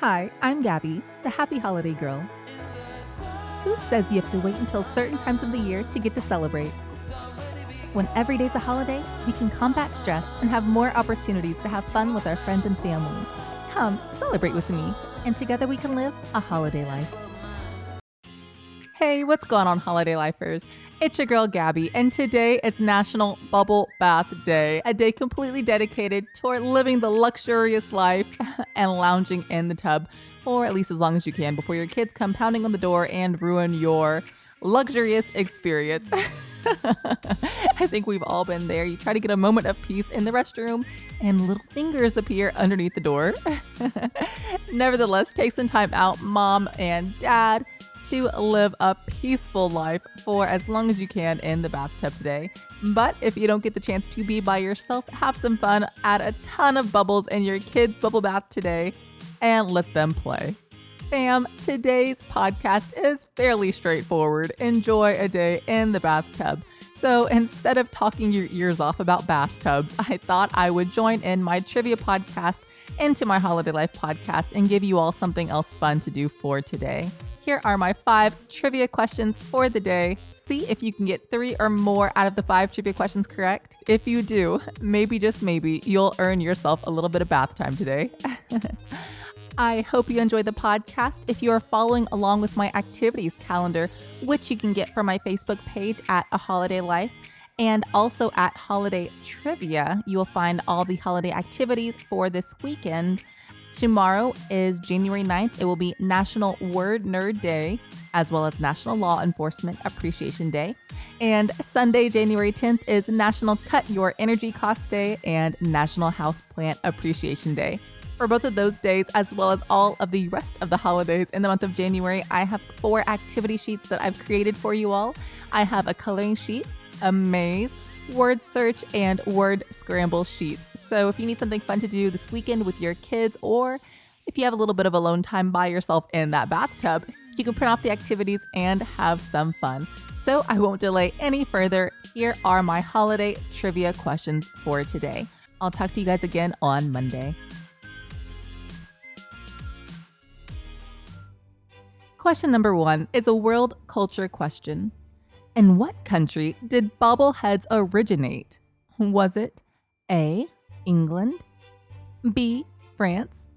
Hi, I'm Gabby, the happy holiday girl. Who says you have to wait until certain times of the year to get to celebrate? When every day's a holiday, we can combat stress and have more opportunities to have fun with our friends and family. Come celebrate with me, and together we can live a holiday life. Hey, what's going on, holiday lifers? It's your girl Gabby, and today is National Bubble Bath Day, a day completely dedicated toward living the luxurious life and lounging in the tub for at least as long as you can before your kids come pounding on the door and ruin your luxurious experience. I think we've all been there. You try to get a moment of peace in the restroom, and little fingers appear underneath the door. Nevertheless, take some time out, mom and dad to live a peaceful life for as long as you can in the bathtub today. But if you don't get the chance to be by yourself, have some fun, add a ton of bubbles in your kids' bubble bath today, and let them play. Fam, today's podcast is fairly straightforward. Enjoy a day in the bathtub. So instead of talking your ears off about bathtubs, I thought I would join in my trivia podcast into my Holiday Life podcast and give you all something else fun to do for today. Here are my five trivia questions for the day. See if you can get three or more out of the five trivia questions correct. If you do, maybe just maybe, you'll earn yourself a little bit of bath time today. I hope you enjoy the podcast. If you are following along with my activities calendar, which you can get from my Facebook page at A Holiday Life, and also at Holiday Trivia, you will find all the holiday activities for this weekend. Tomorrow is January 9th. It will be National Word Nerd Day, as well as National Law Enforcement Appreciation Day. And Sunday, January 10th, is National Cut Your Energy Cost Day and National Houseplant Appreciation Day. For both of those days, as well as all of the rest of the holidays in the month of January, I have four activity sheets that I've created for you all. I have a coloring sheet, a maze, word search, and word scramble sheets. So if you need something fun to do this weekend with your kids, or if you have a little bit of alone time by yourself in that bathtub, you can print off the activities and have some fun. So I won't delay any further. Here are my holiday trivia questions for today. I'll talk to you guys again on Monday. Question number one is a world culture question. In what country did bobbleheads originate? Was it A. England, B. France,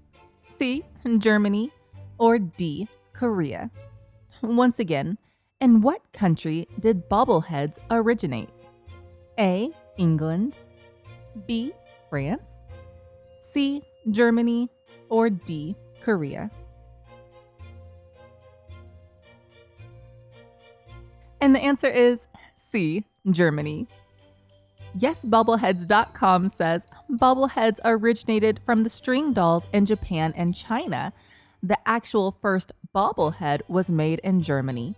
C. Germany, or D. Korea? Once again, in what country did bobbleheads originate? A. England, B. France, C. Germany, or D. Korea? And the answer is C, Germany. YesBubbleheads.com says bubbleheads originated from the string dolls in Japan and China. The actual first bobblehead was made in Germany,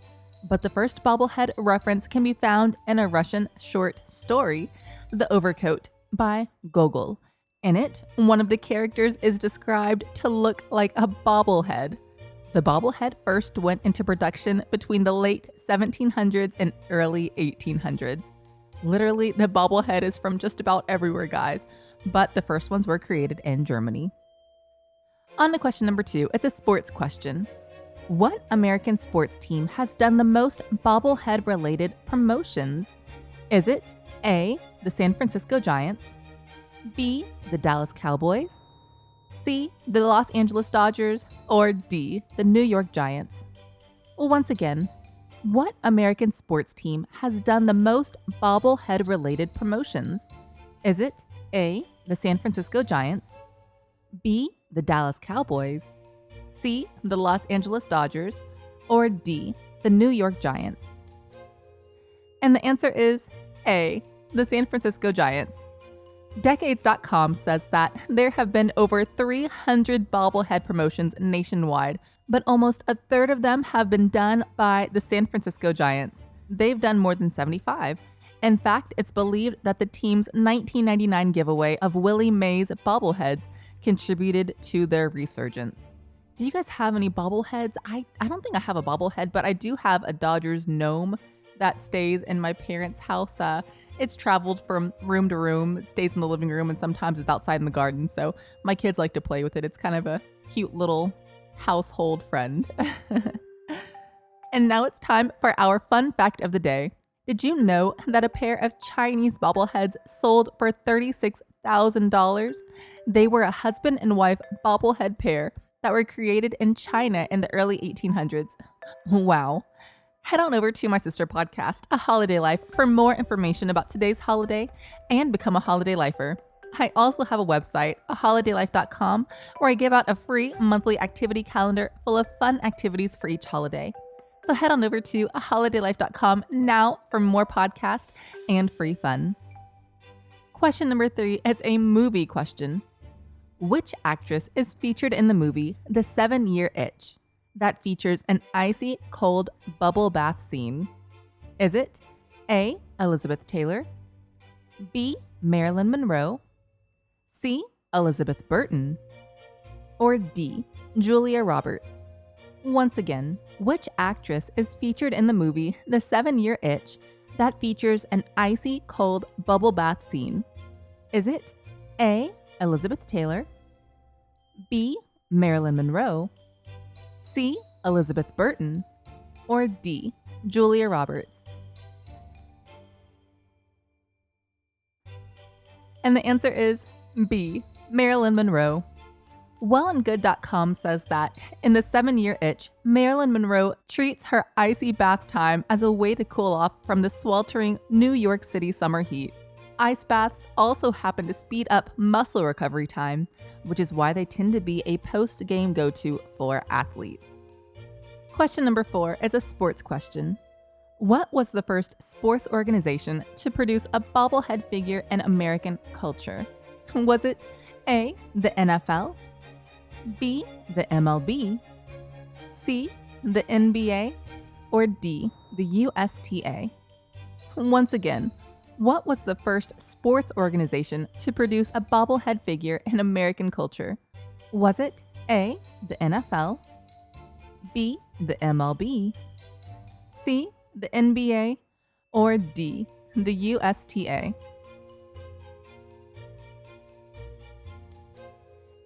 but the first bobblehead reference can be found in a Russian short story, The Overcoat by Gogol. In it, one of the characters is described to look like a bobblehead. The bobblehead first went into production between the late 1700s and early 1800s. Literally, the bobblehead is from just about everywhere, guys, but the first ones were created in Germany. On to question number two it's a sports question. What American sports team has done the most bobblehead related promotions? Is it A, the San Francisco Giants, B, the Dallas Cowboys, C, the Los Angeles Dodgers, or D, the New York Giants? Well, once again, what American sports team has done the most bobblehead related promotions? Is it A, the San Francisco Giants, B, the Dallas Cowboys, C, the Los Angeles Dodgers, or D, the New York Giants? And the answer is A, the San Francisco Giants. Decades.com says that there have been over 300 bobblehead promotions nationwide, but almost a third of them have been done by the San Francisco Giants. They've done more than 75. In fact, it's believed that the team's 1999 giveaway of Willie Mays bobbleheads contributed to their resurgence. Do you guys have any bobbleheads? I, I don't think I have a bobblehead, but I do have a Dodgers gnome that stays in my parents' house. Uh, it's traveled from room to room. It stays in the living room and sometimes it's outside in the garden. So my kids like to play with it. It's kind of a cute little household friend. and now it's time for our fun fact of the day. Did you know that a pair of Chinese bobbleheads sold for $36,000? They were a husband and wife bobblehead pair that were created in China in the early 1800s. Wow. Head on over to my sister podcast, A Holiday Life, for more information about today's holiday and become a holiday lifer. I also have a website, aholidaylife.com, where I give out a free monthly activity calendar full of fun activities for each holiday. So head on over to aholidaylife.com now for more podcast and free fun. Question number three is a movie question. Which actress is featured in the movie The Seven Year Itch that features an icy cold bubble bath scene? Is it A. Elizabeth Taylor, B. Marilyn Monroe, C. Elizabeth Burton, or D. Julia Roberts? Once again, which actress is featured in the movie The Seven Year Itch that features an icy cold bubble bath scene? Is it A. Elizabeth Taylor, B. Marilyn Monroe, C. Elizabeth Burton, or D. Julia Roberts? And the answer is B. Marilyn Monroe. Wellandgood.com says that in the seven year itch, Marilyn Monroe treats her icy bath time as a way to cool off from the sweltering New York City summer heat. Ice baths also happen to speed up muscle recovery time, which is why they tend to be a post game go to for athletes. Question number four is a sports question. What was the first sports organization to produce a bobblehead figure in American culture? Was it A, the NFL, B, the MLB, C, the NBA, or D, the USTA? Once again, what was the first sports organization to produce a bobblehead figure in American culture? Was it A, the NFL, B, the MLB, C, the NBA, or D, the USTA?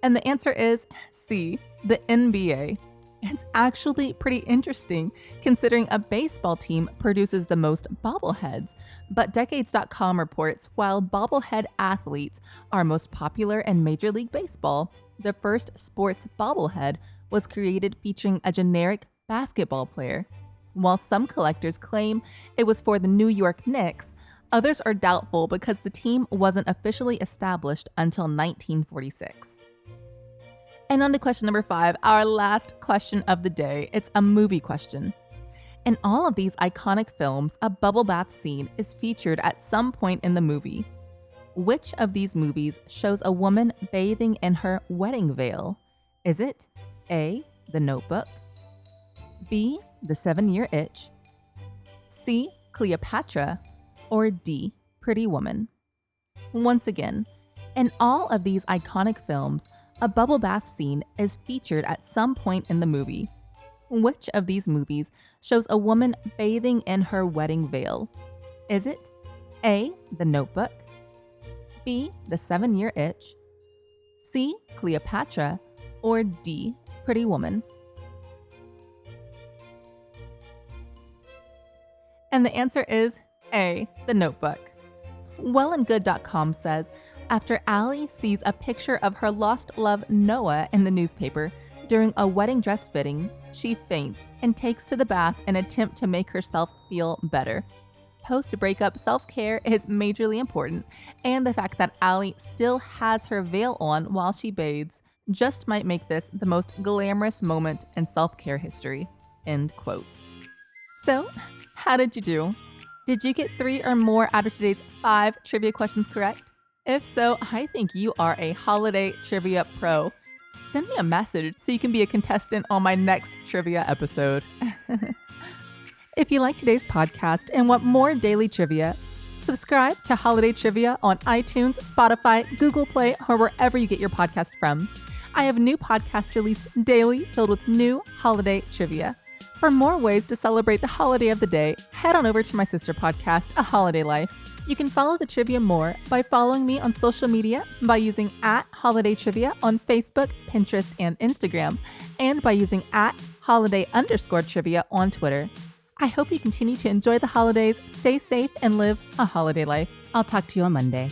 And the answer is C, the NBA. It's actually pretty interesting considering a baseball team produces the most bobbleheads. But Decades.com reports while bobblehead athletes are most popular in Major League Baseball, the first sports bobblehead was created featuring a generic basketball player. While some collectors claim it was for the New York Knicks, others are doubtful because the team wasn't officially established until 1946. And on to question number five, our last question of the day. It's a movie question. In all of these iconic films, a bubble bath scene is featured at some point in the movie. Which of these movies shows a woman bathing in her wedding veil? Is it A. The Notebook, B. The Seven Year Itch, C. Cleopatra, or D. Pretty Woman? Once again, in all of these iconic films, a bubble bath scene is featured at some point in the movie. Which of these movies shows a woman bathing in her wedding veil? Is it A. The Notebook, B. The Seven Year Itch, C. Cleopatra, or D. Pretty Woman? And the answer is A. The Notebook. Wellandgood.com says after Allie sees a picture of her lost love Noah in the newspaper during a wedding dress fitting, she faints and takes to the bath in an attempt to make herself feel better. Post breakup self care is majorly important, and the fact that Allie still has her veil on while she bathes just might make this the most glamorous moment in self care history. End quote. So, how did you do? Did you get three or more out of today's five trivia questions correct? If so, I think you are a holiday trivia pro. Send me a message so you can be a contestant on my next trivia episode. if you like today's podcast and want more daily trivia, subscribe to Holiday Trivia on iTunes, Spotify, Google Play, or wherever you get your podcast from. I have new podcasts released daily filled with new holiday trivia. For more ways to celebrate the holiday of the day, head on over to my sister podcast, A Holiday Life. You can follow the trivia more by following me on social media by using at Holiday Trivia on Facebook, Pinterest, and Instagram, and by using at Holiday underscore trivia on Twitter. I hope you continue to enjoy the holidays, stay safe, and live a holiday life. I'll talk to you on Monday.